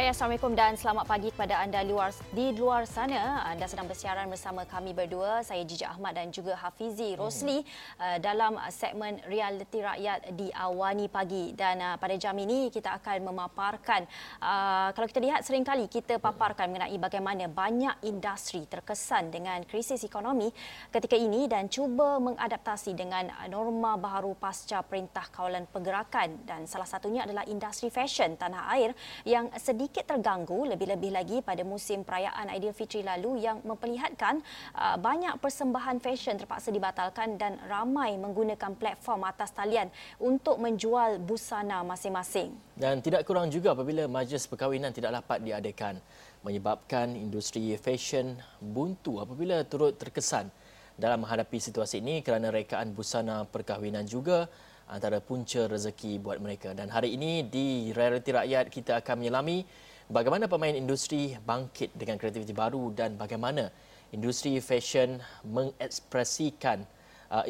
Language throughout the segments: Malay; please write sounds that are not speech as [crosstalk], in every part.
Hai Assalamualaikum dan selamat pagi kepada anda luar, di luar sana. Anda sedang bersiaran bersama kami berdua, saya Jija Ahmad dan juga Hafizi Rosli hmm. uh, dalam segmen Realiti Rakyat di Awani Pagi. Dan uh, pada jam ini kita akan memaparkan, uh, kalau kita lihat seringkali kita paparkan mengenai bagaimana banyak industri terkesan dengan krisis ekonomi ketika ini dan cuba mengadaptasi dengan norma baharu pasca Perintah Kawalan Pergerakan. Dan salah satunya adalah industri fashion tanah air yang sedang sedikit terganggu lebih-lebih lagi pada musim perayaan Aidilfitri lalu yang memperlihatkan uh, banyak persembahan fashion terpaksa dibatalkan dan ramai menggunakan platform atas talian untuk menjual busana masing-masing. Dan tidak kurang juga apabila majlis perkahwinan tidak dapat diadakan menyebabkan industri fashion buntu apabila turut terkesan dalam menghadapi situasi ini kerana rekaan busana perkahwinan juga antara punca rezeki buat mereka. Dan hari ini di Realiti Rakyat kita akan menyelami bagaimana pemain industri bangkit dengan kreativiti baru dan bagaimana industri fashion mengekspresikan uh,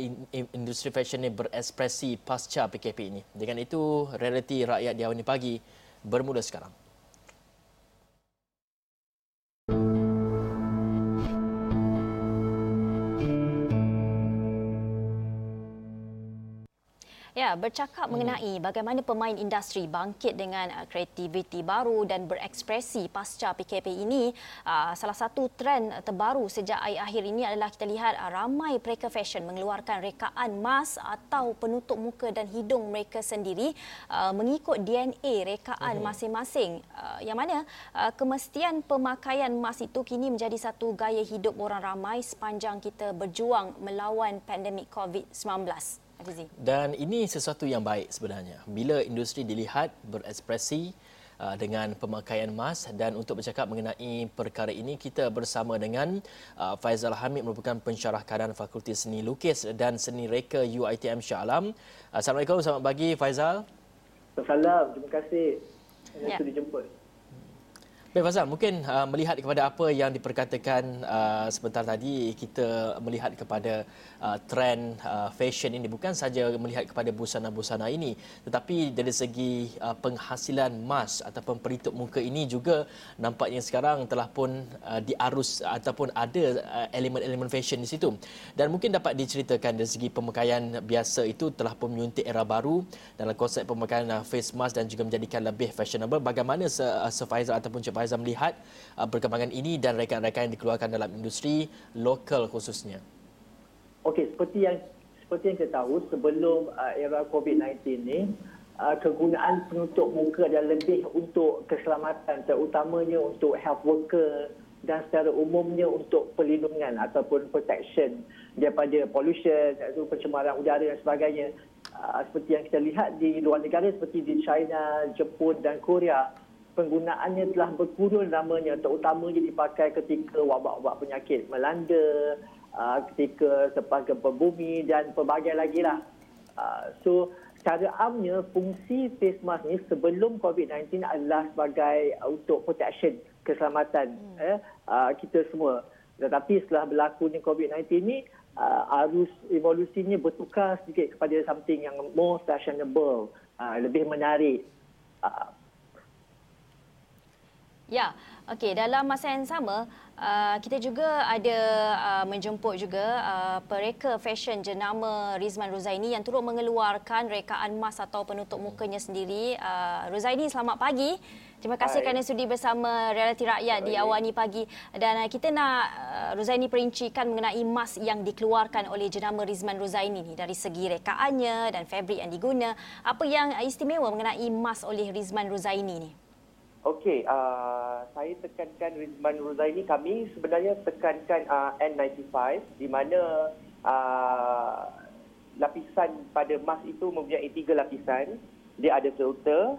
industri fashion ini berekspresi pasca PKP ini. Dengan itu, Realiti Rakyat di awal ini pagi bermula sekarang. Ya, bercakap hmm. mengenai bagaimana pemain industri bangkit dengan uh, kreativiti baru dan berekspresi pasca PKP ini, uh, salah satu trend terbaru sejak akhir ini adalah kita lihat uh, ramai mereka fashion mengeluarkan rekaan mask atau penutup muka dan hidung mereka sendiri mengikut DNA rekaan hmm. masing-masing. Yang mana kemestian pemakaian mask itu kini menjadi satu gaya hidup orang ramai sepanjang kita berjuang melawan pandemik COVID-19. Dan ini sesuatu yang baik sebenarnya. Bila industri dilihat berekspresi uh, dengan pemakaian emas dan untuk bercakap mengenai perkara ini kita bersama dengan uh, Faizal Hamid merupakan pensyarah keadaan Fakulti Seni Lukis dan Seni Reka UiTM Shah Alam. Assalamualaikum, selamat pagi Faizal. Assalamualaikum, terima kasih. Ya. dijemput. Baik Fazal, mungkin uh, melihat kepada apa yang diperkatakan uh, sebentar tadi, kita melihat kepada uh, trend uh, fashion ini bukan saja melihat kepada busana-busana ini, tetapi dari segi uh, penghasilan mas ataupun peritup muka ini juga nampaknya sekarang telah pun uh, diarus ataupun ada uh, elemen-elemen fashion di situ. Dan mungkin dapat diceritakan dari segi pemakaian biasa itu telah pun menyuntik era baru dalam konsep pemakaian uh, face mask dan juga menjadikan lebih fashionable. Bagaimana se, uh, se Faizal ataupun Cik Faizal melihat uh, perkembangan ini dan rekan-rekan yang dikeluarkan dalam industri lokal khususnya? Okey, seperti yang seperti yang kita tahu sebelum uh, era COVID-19 ini uh, kegunaan penutup muka adalah lebih untuk keselamatan terutamanya untuk health worker dan secara umumnya untuk perlindungan ataupun protection daripada pollution, iaitu pencemaran udara dan sebagainya. Uh, seperti yang kita lihat di luar negara seperti di China, Jepun dan Korea, penggunaannya telah berkurun namanya terutamanya dipakai ketika wabak-wabak penyakit melanda uh, ketika selepas gempa bumi dan pelbagai lagi lah. Uh, so secara amnya fungsi face mask ni sebelum COVID-19 adalah sebagai uh, untuk protection keselamatan hmm. eh, uh, kita semua. Tetapi setelah berlakunya COVID-19 ni uh, arus evolusinya bertukar sedikit kepada something yang more fashionable, uh, lebih menarik. Uh, Ya, okey. Dalam masa yang sama, uh, kita juga ada uh, menjemput juga uh, pereka fashion jenama Rizman Ruzaini yang turut mengeluarkan rekaan mas atau penutup mukanya sendiri. Uh, Ruzaini, selamat pagi. Terima kasih Hai. kerana sudi bersama Realiti Rakyat Hai. di Awani Pagi. Dan uh, kita nak uh, Ruzaini perincikan mengenai mas yang dikeluarkan oleh jenama Rizman Ruzaini ni dari segi rekaannya dan fabrik yang diguna. Apa yang istimewa mengenai mas oleh Rizman Ruzaini ni? Okey, uh, saya tekankan Rizman Ruzaini kami sebenarnya tekankan uh, N95 di mana uh, lapisan pada mask itu mempunyai tiga lapisan. Dia ada filter,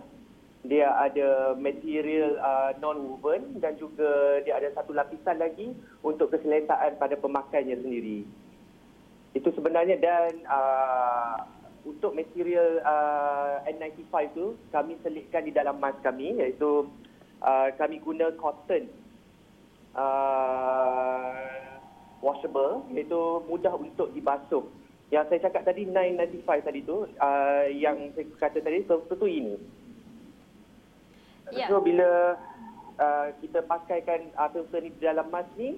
dia ada material uh, non-woven dan juga dia ada satu lapisan lagi untuk keselesaan pada pemakainya sendiri. Itu sebenarnya dan uh, untuk material uh, N95 tu kami selitkan di dalam mask kami iaitu uh, kami guna cotton uh, washable iaitu mudah untuk dibasuh. Yang saya cakap tadi 995 tadi tu uh, yang saya kata tadi tentu ini. Yeah. So bila uh, kita pakaikan uh, filter ni di dalam mask ni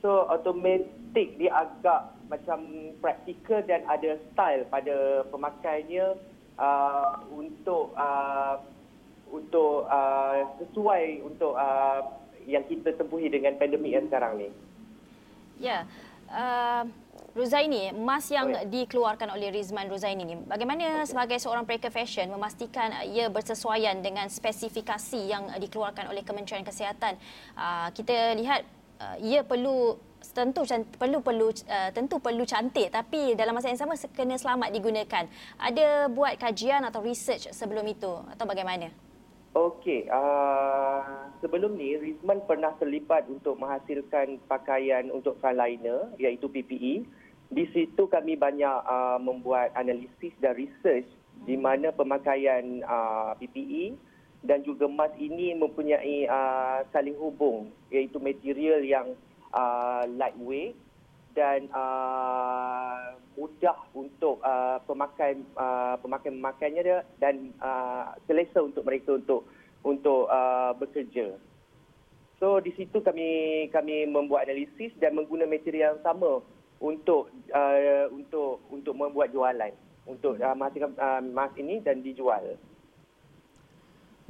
so automatic dia agak macam praktikal dan ada style pada pemakainya uh, untuk uh, untuk uh, sesuai untuk uh, yang kita tempuhi dengan pandemik yang sekarang ni. Ya. Uh, Ruzaini, emas yang oh, ya. dikeluarkan oleh Rizman Ruzaini ni, bagaimana okay. sebagai seorang pereker fashion memastikan ia bersesuaian dengan spesifikasi yang dikeluarkan oleh Kementerian Kesihatan? Uh, kita lihat uh, ia perlu tentu perlu perlu uh, tentu perlu cantik tapi dalam masa yang sama kena selamat digunakan. Ada buat kajian atau research sebelum itu atau bagaimana? Okey, uh, sebelum ni Rizman pernah terlibat untuk menghasilkan pakaian untuk frontliner iaitu PPE. Di situ kami banyak uh, membuat analisis dan research di mana pemakaian uh, PPE dan juga mask ini mempunyai uh, saling hubung iaitu material yang uh, lightweight dan uh, mudah untuk uh, pemakai uh, pemakai memakainya dia dan uh, selesa untuk mereka untuk untuk uh, bekerja. So di situ kami kami membuat analisis dan menggunakan material yang sama untuk uh, untuk untuk membuat jualan untuk uh, menghasilkan uh, mask ini dan dijual.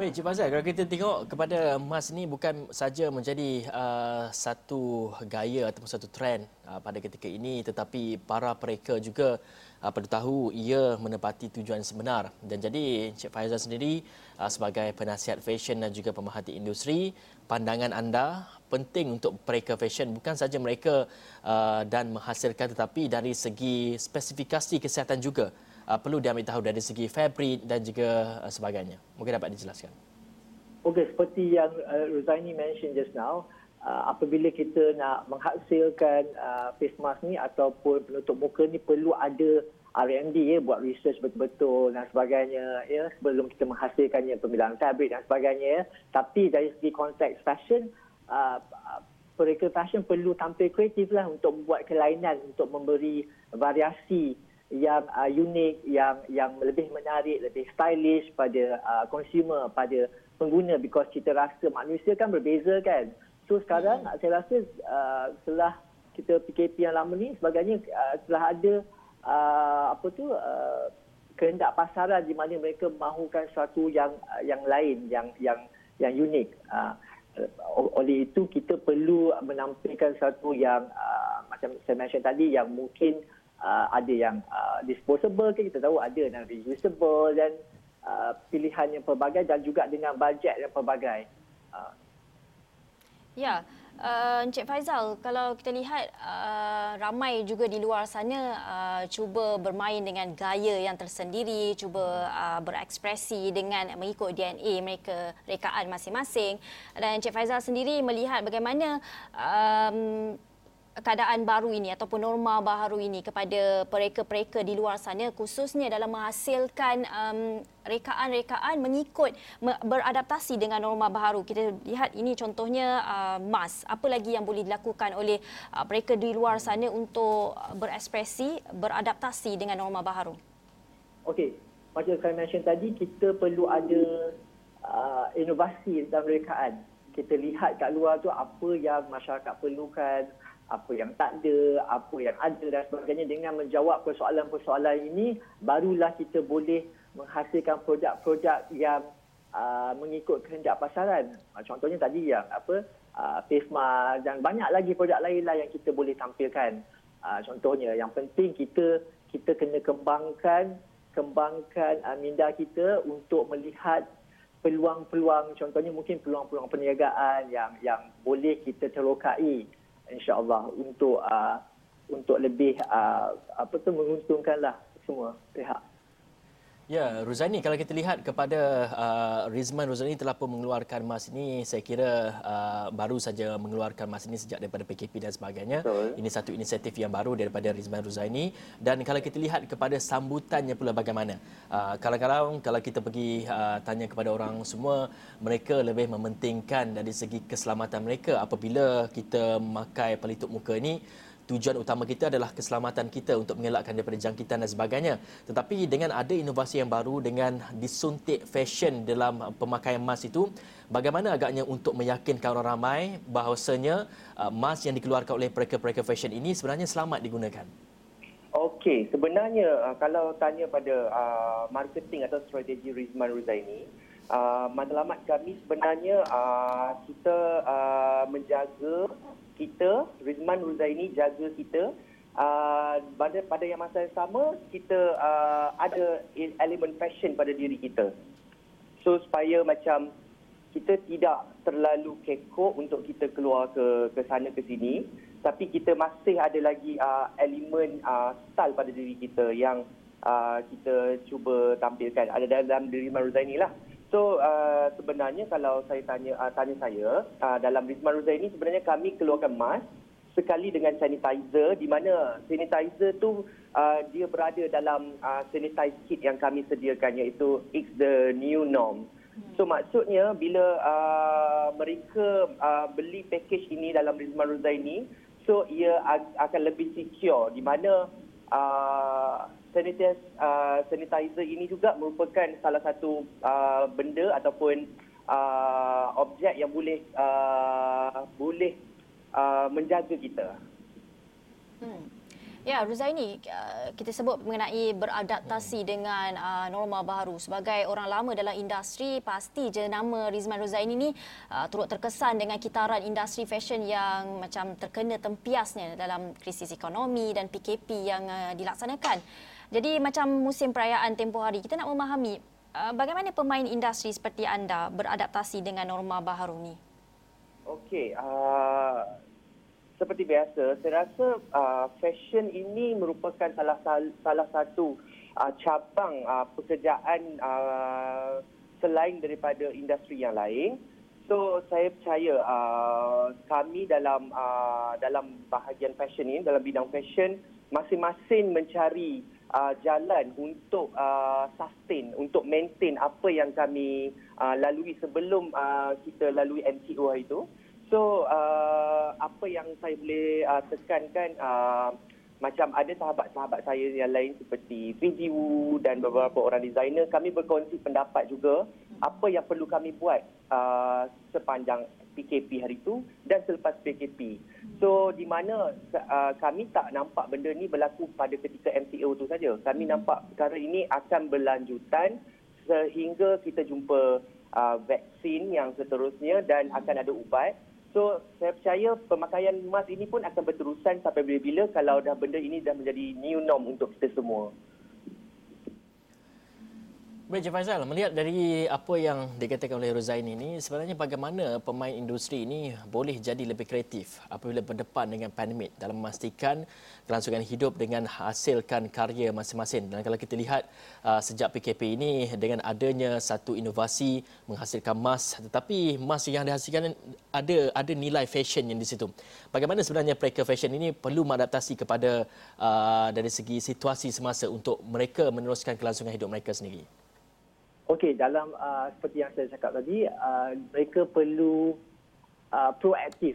Baik, Cik Fazal, kalau kita tengok kepada emas ni bukan saja menjadi uh, satu gaya ataupun satu trend uh, pada ketika ini tetapi para pereka juga uh, perlu tahu ia menepati tujuan sebenar. Dan jadi Cik Faizal sendiri uh, sebagai penasihat fashion dan juga pemerhati industri, pandangan anda penting untuk pereka fashion bukan saja mereka uh, dan menghasilkan tetapi dari segi spesifikasi kesihatan juga uh, perlu diambil tahu dari segi fabrik dan juga uh, sebagainya. Mungkin dapat dijelaskan. Okey, seperti yang uh, Ruzaini mention just now, uh, apabila kita nak menghasilkan uh, face mask ni ataupun penutup muka ni perlu ada R&D ya buat research betul-betul dan sebagainya ya sebelum kita menghasilkannya pemilihan fabrik dan sebagainya ya. Tapi dari segi konteks fashion uh, mereka fashion perlu tampil kreatif lah untuk membuat kelainan untuk memberi variasi yang uh, unik, yang yang lebih menarik, lebih stylish pada uh, consumer, pada pengguna because kita rasa manusia kan berbeza kan. So sekarang hmm. saya rasa uh, setelah kita PKP yang lama ni sebagainya uh, setelah ada uh, apa tu uh, kehendak pasaran di mana mereka mahukan sesuatu yang uh, yang lain, yang yang yang unik. Uh, oleh itu kita perlu menampilkan sesuatu yang uh, macam saya mention tadi yang mungkin uh, ada yang uh, disposable ke kita tahu ada yang reusable dan uh, pilihan yang pelbagai dan juga dengan bajet yang pelbagai. Uh. Ya, uh, Encik Faizal, kalau kita lihat uh, ramai juga di luar sana uh, cuba bermain dengan gaya yang tersendiri, cuba uh, berekspresi dengan mengikut DNA mereka, rekaan masing-masing. Dan Encik Faizal sendiri melihat bagaimana um, keadaan baru ini ataupun norma baru ini kepada pereka-pereka di luar sana khususnya dalam menghasilkan um, rekaan-rekaan mengikut beradaptasi dengan norma baru. Kita lihat ini contohnya uh, mas. Apa lagi yang boleh dilakukan oleh uh, mereka di luar sana untuk berekspresi, beradaptasi dengan norma baru? Okey, macam saya mention tadi kita perlu ada uh, inovasi dalam rekaan. Kita lihat kat luar tu apa yang masyarakat perlukan, apa yang tak ada, apa yang ada dan sebagainya dengan menjawab persoalan-persoalan ini barulah kita boleh menghasilkan produk-produk yang uh, mengikut kehendak pasaran. Uh, contohnya tadi yang apa uh, face mask dan banyak lagi produk lain lah yang kita boleh tampilkan. Uh, contohnya yang penting kita kita kena kembangkan kembangkan uh, minda kita untuk melihat peluang-peluang contohnya mungkin peluang-peluang perniagaan yang yang boleh kita terokai insyaallah untuk uh, untuk lebih uh, apa tu menguntungkanlah semua pihak. Ya, Ruzani, kalau kita lihat kepada uh, Rizman Ruzani telah pun mengeluarkan mas ini, saya kira uh, baru saja mengeluarkan mas ini sejak daripada PKP dan sebagainya. Betul. Ini satu inisiatif yang baru daripada Rizman Ruzani. Dan kalau kita lihat kepada sambutannya pula bagaimana. Uh, kalau-kalau kalau kita pergi uh, tanya kepada orang semua, mereka lebih mementingkan dari segi keselamatan mereka apabila kita memakai pelitup muka ini tujuan utama kita adalah keselamatan kita untuk mengelakkan daripada jangkitan dan sebagainya. Tetapi dengan ada inovasi yang baru dengan disuntik fashion dalam pemakaian mask itu, bagaimana agaknya untuk meyakinkan orang ramai bahawasanya uh, mask yang dikeluarkan oleh mereka-mereka fashion ini sebenarnya selamat digunakan? Okey, sebenarnya uh, kalau tanya pada uh, marketing atau strategi Rizman Ruzaini, uh, matlamat kami sebenarnya uh, kita uh, menjaga kita, Rizman Ruzaini jaga kita. Uh, pada, pada yang masa yang sama, kita uh, ada elemen fashion pada diri kita. So supaya macam kita tidak terlalu kekok untuk kita keluar ke ke sana ke sini tapi kita masih ada lagi uh, elemen uh, style pada diri kita yang uh, kita cuba tampilkan. Ada dalam diri Maruzaini lah So uh, sebenarnya kalau saya tanya uh, tanya saya uh, dalam Rizman Ruzaini sebenarnya kami keluarkan mask sekali dengan sanitizer di mana sanitizer tu uh, dia berada dalam uh, sanitize kit yang kami sediakan iaitu it's the new norm. So maksudnya bila uh, mereka uh, beli package ini dalam Rizman Ruzaini so ia akan lebih secure di mana uh, sanitizer, uh, sanitizer ini juga merupakan salah satu uh, benda ataupun uh, objek yang boleh uh, boleh uh, menjaga kita. Hmm. Ya, Ruzaini, uh, kita sebut mengenai beradaptasi dengan uh, norma baru. Sebagai orang lama dalam industri, pasti je nama Rizman Ruzaini ni uh, turut terkesan dengan kitaran industri fashion yang macam terkena tempiasnya dalam krisis ekonomi dan PKP yang dilaksanakan. Jadi macam musim perayaan tempoh hari, kita nak memahami bagaimana pemain industri seperti anda beradaptasi dengan norma baru ni? Okey, uh, seperti biasa, saya rasa uh, fashion ini merupakan salah salah satu uh, cabang uh, pekerjaan uh, selain daripada industri yang lain. So saya percaya uh, kami dalam uh, dalam bahagian fashion ini dalam bidang fashion masing-masing mencari uh, jalan untuk uh, sustain untuk maintain apa yang kami uh, lalui sebelum uh, kita lalui MCO hari itu. So uh, apa yang saya boleh uh, tekankan uh, macam ada sahabat-sahabat saya yang lain seperti Fizi Wu dan beberapa orang designer kami berkongsi pendapat juga apa yang perlu kami buat uh, sepanjang PKP hari itu dan selepas PKP. So di mana uh, kami tak nampak benda ni berlaku pada ketika MCO tu saja. Kami hmm. nampak perkara ini akan berlanjutan sehingga kita jumpa uh, vaksin yang seterusnya dan akan ada ubat. So saya percaya pemakaian mask ini pun akan berterusan sampai bila-bila kalau dah benda ini dah menjadi new norm untuk kita semua. Baik, Cik Faisal, melihat dari apa yang dikatakan oleh Rozaini ini, sebenarnya bagaimana pemain industri ini boleh jadi lebih kreatif apabila berdepan dengan pandemik dalam memastikan kelangsungan hidup dengan hasilkan karya masing-masing. Dan kalau kita lihat uh, sejak PKP ini dengan adanya satu inovasi menghasilkan emas, tetapi emas yang dihasilkan ada ada nilai fashion yang di situ. Bagaimana sebenarnya mereka fashion ini perlu mengadaptasi kepada uh, dari segi situasi semasa untuk mereka meneruskan kelangsungan hidup mereka sendiri? Okey, dalam uh, seperti yang saya cakap tadi, uh, mereka perlu uh, proaktif.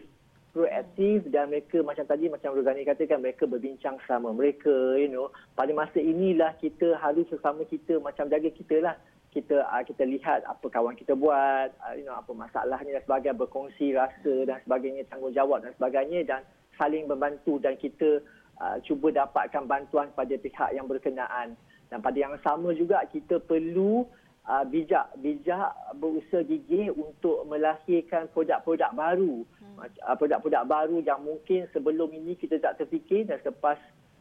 Proaktif dan mereka macam tadi, macam Rozani katakan, mereka berbincang sama mereka, you know. Pada masa inilah kita harus sesama kita macam jaga kita lah. Kita uh, kita lihat apa kawan kita buat, uh, you know, apa masalahnya dan sebagainya, berkongsi rasa dan sebagainya, tanggungjawab dan sebagainya dan saling membantu dan kita uh, cuba dapatkan bantuan pada pihak yang berkenaan. Dan pada yang sama juga kita perlu uh, bijak bijak berusaha gigih untuk melahirkan produk-produk baru hmm. uh, produk-produk baru yang mungkin sebelum ini kita tak terfikir dan selepas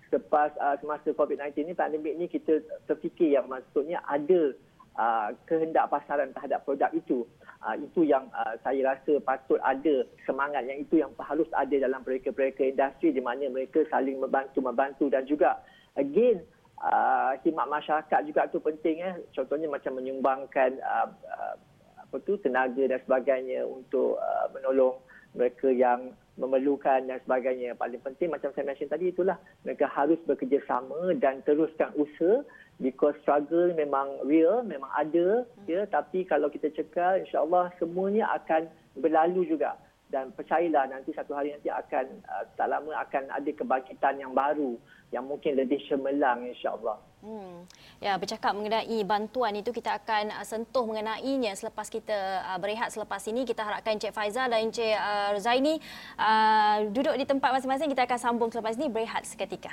selepas uh, semasa COVID-19 ini pandemik ini kita terfikir yang maksudnya ada uh, kehendak pasaran terhadap produk itu uh, itu yang uh, saya rasa patut ada semangat yang itu yang harus ada dalam mereka-mereka industri di mana mereka saling membantu membantu dan juga again uh, khidmat masyarakat juga tu penting eh. Contohnya macam menyumbangkan uh, uh, apa tu tenaga dan sebagainya untuk uh, menolong mereka yang memerlukan dan sebagainya. Paling penting macam saya mention tadi itulah mereka harus bekerjasama dan teruskan usaha because struggle memang real memang ada ya. Tapi kalau kita cekal insyaallah semuanya akan berlalu juga. Dan percayalah nanti satu hari nanti akan uh, tak lama akan ada kebangkitan yang baru yang mungkin lebih cemerlang insya-Allah. Hmm. Ya, bercakap mengenai bantuan itu kita akan uh, sentuh mengenainya selepas kita uh, berehat selepas ini. Kita harapkan Encik Faizal dan Encik uh, Zaini uh, duduk di tempat masing-masing. Kita akan sambung selepas ini berehat seketika.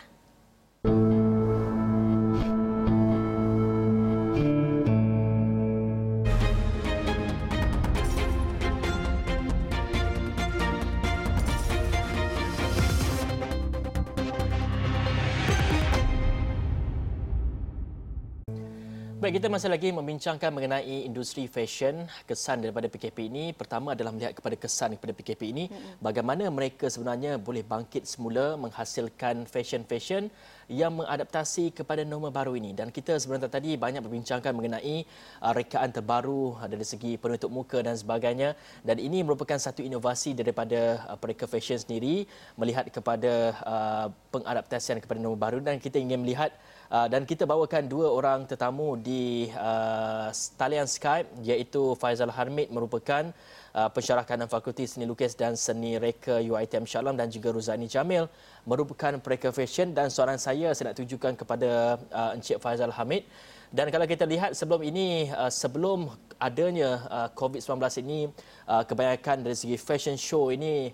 Baik, kita masih lagi membincangkan mengenai industri fashion, kesan daripada PKP ini. Pertama adalah melihat kepada kesan kepada PKP ini, bagaimana mereka sebenarnya boleh bangkit semula menghasilkan fashion-fashion yang mengadaptasi kepada norma baru ini. Dan kita sebenarnya tadi banyak berbincangkan mengenai uh, rekaan terbaru dari segi penutup muka dan sebagainya. Dan ini merupakan satu inovasi daripada uh, mereka fashion sendiri melihat kepada uh, pengadaptasian kepada norma baru dan kita ingin melihat Uh, dan kita bawakan dua orang tetamu di uh, talian Skype iaitu Faizal Harmid merupakan uh, pensyarah kanan Fakulti Seni Lukis dan Seni Reka UiTM Shalom dan juga Ruzani Jamil merupakan fashion dan soalan saya saya nak tujukan kepada uh, Encik Faizal Hamid dan kalau kita lihat sebelum ini, uh, sebelum adanya uh, COVID-19 ini, uh, kebanyakan dari segi fashion show ini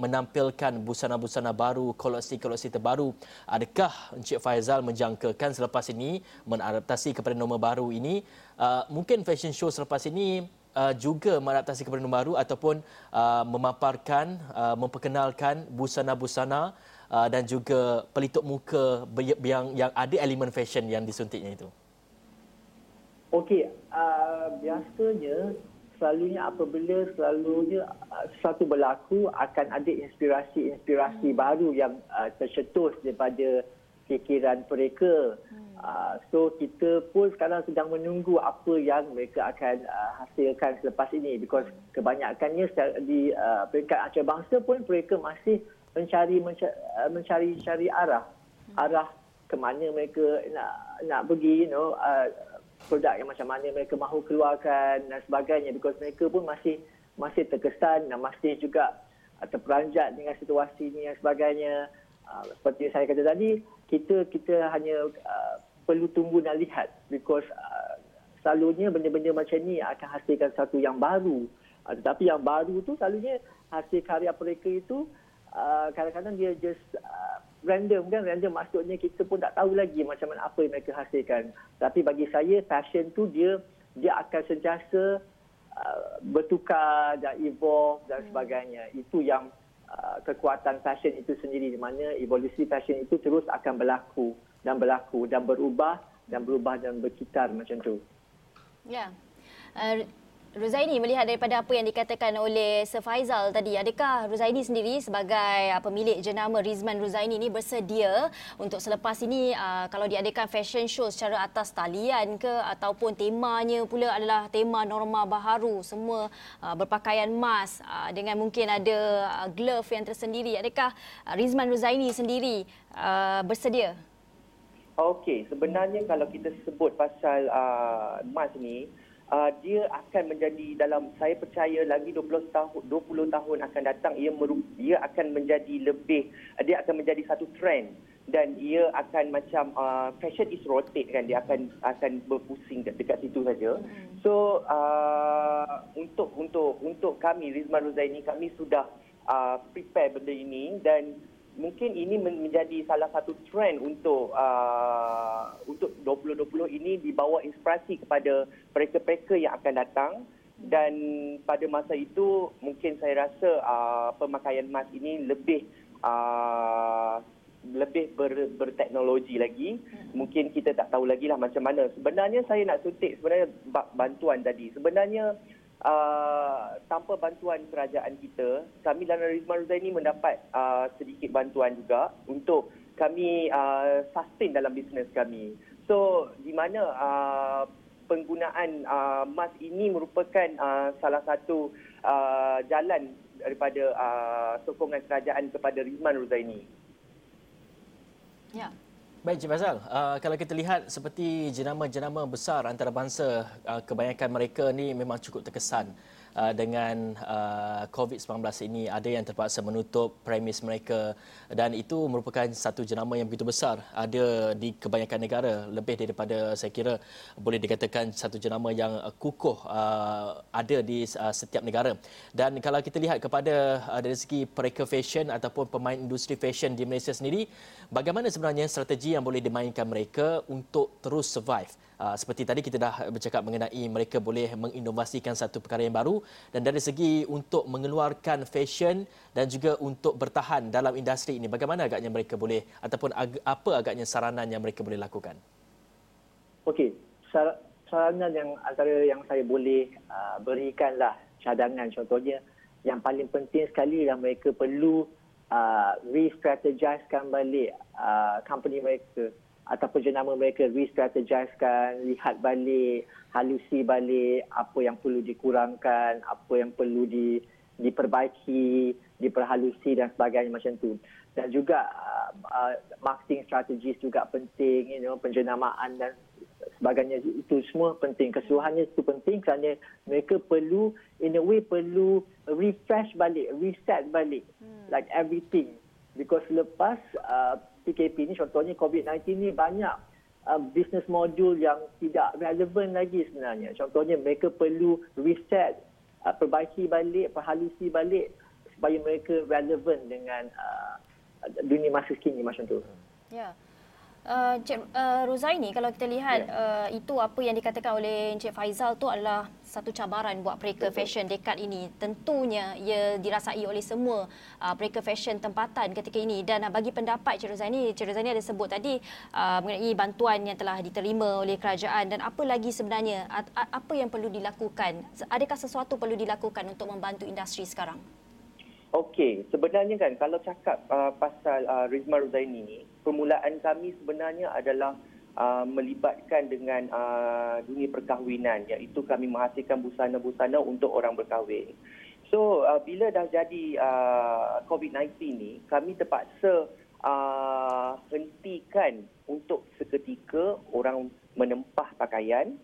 menampilkan busana-busana baru, koleksi-koleksi terbaru. Adakah Encik Faizal menjangkakan selepas ini mengadaptasi kepada norma baru ini, mungkin fashion show selepas ini juga mengadaptasi kepada norma baru ataupun memaparkan, memperkenalkan busana-busana dan juga pelitup muka yang yang ada elemen fashion yang disuntiknya itu. Okey, uh, biasanya selalunya apabila selalunya uh, sesuatu berlaku akan ada inspirasi-inspirasi hmm. baru yang uh, tercetus daripada fikiran mereka. Hmm. Uh, so kita pun sekarang sedang menunggu apa yang mereka akan uh, hasilkan selepas ini. Because kebanyakannya di uh, peringkat antarabangsa pun mereka masih mencari mencari, mencari cari arah. Arah ke mana mereka nak nak pergi you know uh, produk yang macam mana mereka mahu keluarkan dan sebagainya. Because mereka pun masih masih terkesan dan masih juga terperanjat dengan situasi ini dan sebagainya. Uh, seperti saya kata tadi kita kita hanya uh, perlu tunggu dan lihat. Because uh, selalunya benda-benda macam ni akan hasilkan satu yang baru. Uh, tetapi yang baru tu selalunya hasil karya mereka itu uh, kadang-kadang dia just uh, random kan? Random maksudnya kita pun tak tahu lagi macam mana apa yang mereka hasilkan. Tapi bagi saya fashion tu dia dia akan sentiasa uh, bertukar dan evolve dan sebagainya. Itu yang uh, kekuatan fashion itu sendiri. Di mana evolusi fashion itu terus akan berlaku dan berlaku dan berubah dan berubah dan berkitar macam tu ya uh, Ruzaini melihat daripada apa yang dikatakan oleh Sir Faizal tadi, adakah Ruzaini sendiri sebagai uh, pemilik jenama Rizman Ruzaini ini bersedia untuk selepas ini uh, kalau diadakan fashion show secara atas talian ke ataupun temanya pula adalah tema norma baharu, semua uh, berpakaian mas uh, dengan mungkin ada uh, glove yang tersendiri. Adakah Rizman Ruzaini sendiri uh, bersedia? Okey, sebenarnya kalau kita sebut pasal uh, mas ni, uh, dia akan menjadi dalam saya percaya lagi 20 tahun 20 tahun akan datang ia merup, ia akan menjadi lebih uh, dia akan menjadi satu trend dan ia akan macam uh, fashion is rotate kan dia akan akan berpusing dekat situ saja. Hmm. So uh, untuk untuk untuk kami Rizman Ruzaini kami sudah uh, prepare benda ini dan mungkin ini menjadi salah satu trend untuk uh, untuk 2020 ini dibawa inspirasi kepada mereka-mereka yang akan datang. Dan pada masa itu mungkin saya rasa uh, pemakaian emas ini lebih uh, lebih ber, berteknologi lagi. Mungkin kita tak tahu lagi lah macam mana. Sebenarnya saya nak suntik sebenarnya bantuan tadi. Sebenarnya uh, tanpa bantuan kerajaan kita, kami dalam Rizman Ruzaini mendapat uh, sedikit bantuan juga untuk kami uh, sustain dalam bisnes kami. So, di mana uh, penggunaan uh, mas ini merupakan uh, salah satu uh, jalan daripada uh, sokongan kerajaan kepada Rizman Ruzaini. Ya. Baik, Cik Fazal. Uh, kalau kita lihat seperti jenama-jenama besar antarabangsa, uh, kebanyakan mereka ni memang cukup terkesan. Uh, dengan uh, COVID-19 ini ada yang terpaksa menutup premis mereka. Dan itu merupakan satu jenama yang begitu besar ada di kebanyakan negara. Lebih daripada saya kira boleh dikatakan satu jenama yang kukuh uh, ada di setiap negara. Dan kalau kita lihat kepada dari segi mereka fashion ataupun pemain industri fashion di Malaysia sendiri bagaimana sebenarnya strategi yang boleh dimainkan mereka untuk terus survive Uh, seperti tadi kita dah bercakap mengenai mereka boleh menginovasikan satu perkara yang baru. Dan dari segi untuk mengeluarkan fashion dan juga untuk bertahan dalam industri ini bagaimana agaknya mereka boleh ataupun ag- apa agaknya saranan yang mereka boleh lakukan? Okey, sar- saranan yang antara yang saya boleh uh, berikanlah cadangan. Contohnya yang paling penting sekali yang mereka perlu uh, re-strategizekan balik uh, company mereka ataupun jenama mereka re-strategizekan, lihat balik, halusi balik apa yang perlu dikurangkan, apa yang perlu di, diperbaiki, diperhalusi dan sebagainya macam tu. Dan juga uh, uh, marketing strategis juga penting, you know, penjenamaan dan sebagainya itu semua penting. Keseluruhannya itu penting kerana mereka perlu in a way perlu refresh balik, reset balik hmm. like everything. Because lepas uh, PKP ni contohnya COVID-19 ni banyak uh, business modul yang tidak relevan lagi sebenarnya. Contohnya mereka perlu reset, uh, perbaiki balik, perhalusi balik supaya mereka relevan dengan uh, dunia masa kini macam tu. Ya. Yeah. Uh, Cik uh, Rozaini, kalau kita lihat yeah. uh, itu apa yang dikatakan oleh Encik Faizal tu adalah satu cabaran buat mereka fashion dekat ini. Tentunya ia dirasai oleh semua uh, mereka fashion tempatan ketika ini. Dan uh, bagi pendapat Cik Rozaini, Cik Rozaini ada sebut tadi uh, mengenai bantuan yang telah diterima oleh kerajaan dan apa lagi sebenarnya, apa yang perlu dilakukan? Adakah sesuatu perlu dilakukan untuk membantu industri sekarang? Okey, sebenarnya kan kalau cakap uh, pasal uh, Rizma Ruzaini ni, permulaan kami sebenarnya adalah uh, melibatkan dengan uh, dunia perkahwinan iaitu kami menghasilkan busana-busana untuk orang berkahwin. So, uh, bila dah jadi uh, COVID-19 ni, kami terpaksa uh, hentikan untuk seketika orang menempah pakaian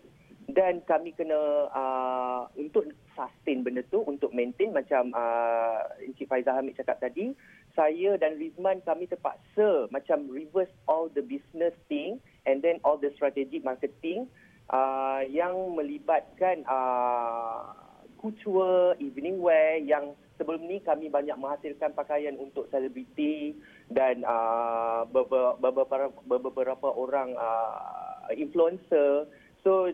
dan kami kena uh, untuk sustain benda tu untuk maintain macam uh, Encik Faizal Hamid cakap tadi saya dan Rizman kami terpaksa macam reverse all the business thing and then all the strategic marketing uh, yang melibatkan uh, couture, evening wear yang sebelum ni kami banyak menghasilkan pakaian untuk selebriti dan uh, beberapa, beberapa, orang uh, influencer. So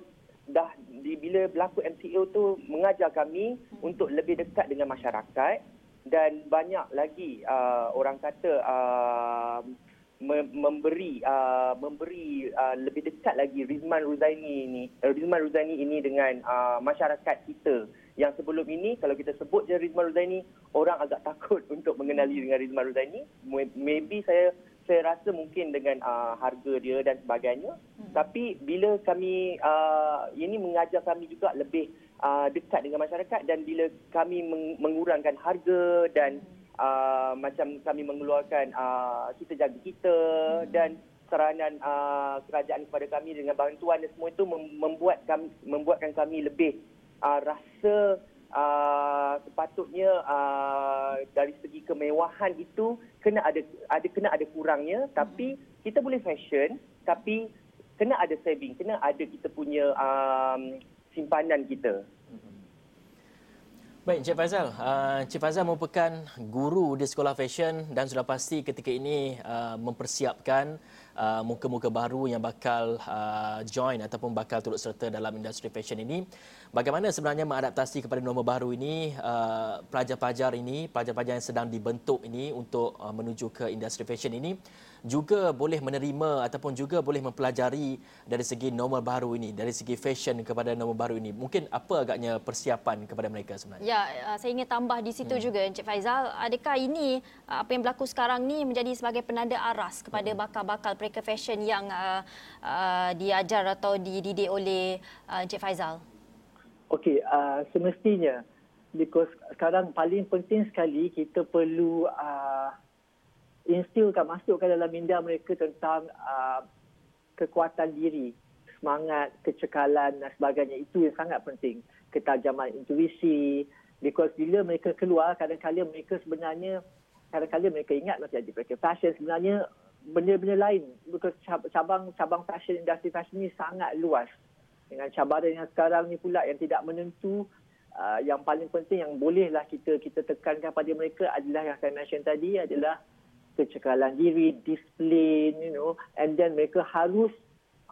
dah di, bila berlaku MCO tu mengajar kami untuk lebih dekat dengan masyarakat dan banyak lagi uh, orang kata uh, memberi uh, memberi uh, lebih dekat lagi Rizman Ruzaini ini uh, Rizman Ruzaini ini dengan uh, masyarakat kita. Yang sebelum ini kalau kita sebut je Rizman Ruzaini orang agak [laughs] takut untuk mengenali dengan Rizman Ruzaini. Maybe saya saya rasa mungkin dengan uh, harga dia dan sebagainya. Tapi bila kami uh, ini mengajar kami juga lebih uh, dekat dengan masyarakat dan bila kami meng- mengurangkan harga dan uh, macam kami mengeluarkan uh, kita jaga kita hmm. dan saranan uh, kerajaan kepada kami dengan bantuan dan semua itu membuat kami membuatkan kami lebih uh, rasa uh, sepatutnya uh, dari segi kemewahan itu kena ada ada kena ada kurangnya tapi kita boleh fashion tapi kena ada saving kena ada kita punya um, simpanan kita Baik, Encik Faizal. Uh, Encik Faizal merupakan guru di sekolah fashion dan sudah pasti ketika ini uh, mempersiapkan uh, muka-muka baru yang bakal uh, join ataupun bakal turut serta dalam industri fashion ini. Bagaimana sebenarnya mengadaptasi kepada norma baru ini, uh, pelajar-pelajar ini, pelajar-pelajar yang sedang dibentuk ini untuk uh, menuju ke industri fashion ini juga boleh menerima ataupun juga boleh mempelajari dari segi norma baru ini, dari segi fashion kepada norma baru ini. Mungkin apa agaknya persiapan kepada mereka sebenarnya? Ya, uh, saya ingin tambah di situ hmm. juga Encik Faizal. Adakah ini uh, apa yang berlaku sekarang ni menjadi sebagai penanda aras kepada hmm. bakal-bakal mereka fashion yang uh, uh, diajar atau dididik oleh uh, Encik Faizal? Okey, uh, semestinya because sekarang paling penting sekali kita perlu uh, instilkan masukkan dalam minda mereka tentang uh, kekuatan diri, semangat, kecekalan dan sebagainya. Itu yang sangat penting. ketajaman intuisi because bila mereka keluar kadang-kadang mereka sebenarnya kadang-kadang mereka ingat masih jadi fashion sebenarnya benda-benda lain because cabang cabang fashion industri fashion ni sangat luas dengan cabaran yang sekarang ni pula yang tidak menentu uh, yang paling penting yang bolehlah kita kita tekankan pada mereka adalah yang saya mention tadi adalah kecekalan diri, disiplin, you know, and then mereka harus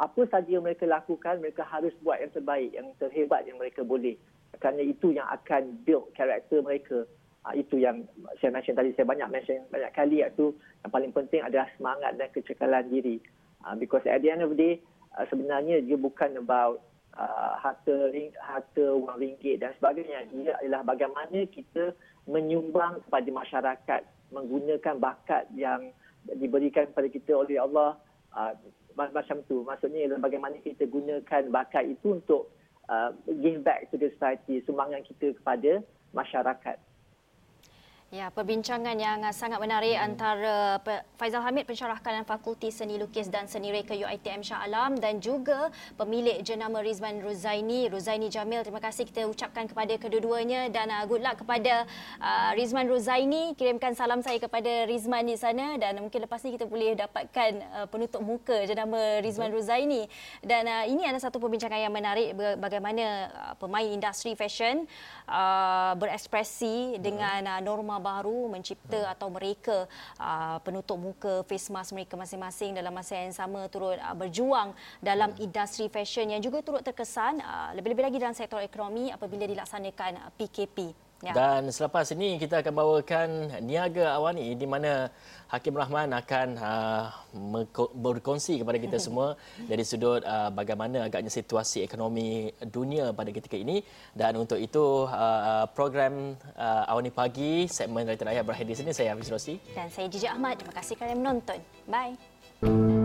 apa saja yang mereka lakukan, mereka harus buat yang terbaik, yang terhebat yang mereka boleh. Kerana itu yang akan build karakter mereka. Uh, itu yang saya mention tadi, saya banyak mention banyak kali iaitu yang paling penting adalah semangat dan kecekalan diri. Uh, because at the end of the day, uh, sebenarnya dia bukan about uh, harta, harta wang ringgit dan sebagainya. Ia adalah bagaimana kita menyumbang kepada masyarakat menggunakan bakat yang diberikan kepada kita oleh Allah uh, macam tu. Maksudnya ialah bagaimana kita gunakan bakat itu untuk uh, give back to the society, sumbangan kita kepada masyarakat. Ya, perbincangan yang sangat menarik hmm. antara Faizal Hamid pensyarah kanan Fakulti Seni Lukis dan Seni Reka UiTM Shah Alam dan juga pemilik jenama Rizman Ruzaini, Ruzaini Jamil. Terima kasih kita ucapkan kepada kedua-duanya dan uh, good luck kepada uh, Rizman Ruzaini. Kirimkan salam saya kepada Rizman di sana dan mungkin lepas ni kita boleh dapatkan uh, penutup muka jenama Rizman Ruzaini. Dan uh, ini adalah satu perbincangan yang menarik bagaimana uh, pemain industri fashion uh, berekspresi dengan uh, norma baru mencipta hmm. atau mereka uh, penutup muka face mask mereka masing-masing dalam masa yang sama turut uh, berjuang dalam hmm. industri fashion yang juga turut terkesan uh, lebih-lebih lagi dalam sektor ekonomi apabila dilaksanakan PKP. Ya. Dan selepas ini kita akan bawakan Niaga Awani di mana Hakim Rahman akan uh, berkongsi kepada kita [laughs] semua dari sudut uh, bagaimana agaknya situasi ekonomi dunia pada ketika ini. Dan untuk itu uh, program uh, Awani Pagi segmen Rakyat Rakyat berakhir di sini. Saya Hafiz Rossi. Dan saya Jijak Ahmad. Terima kasih kerana menonton. Bye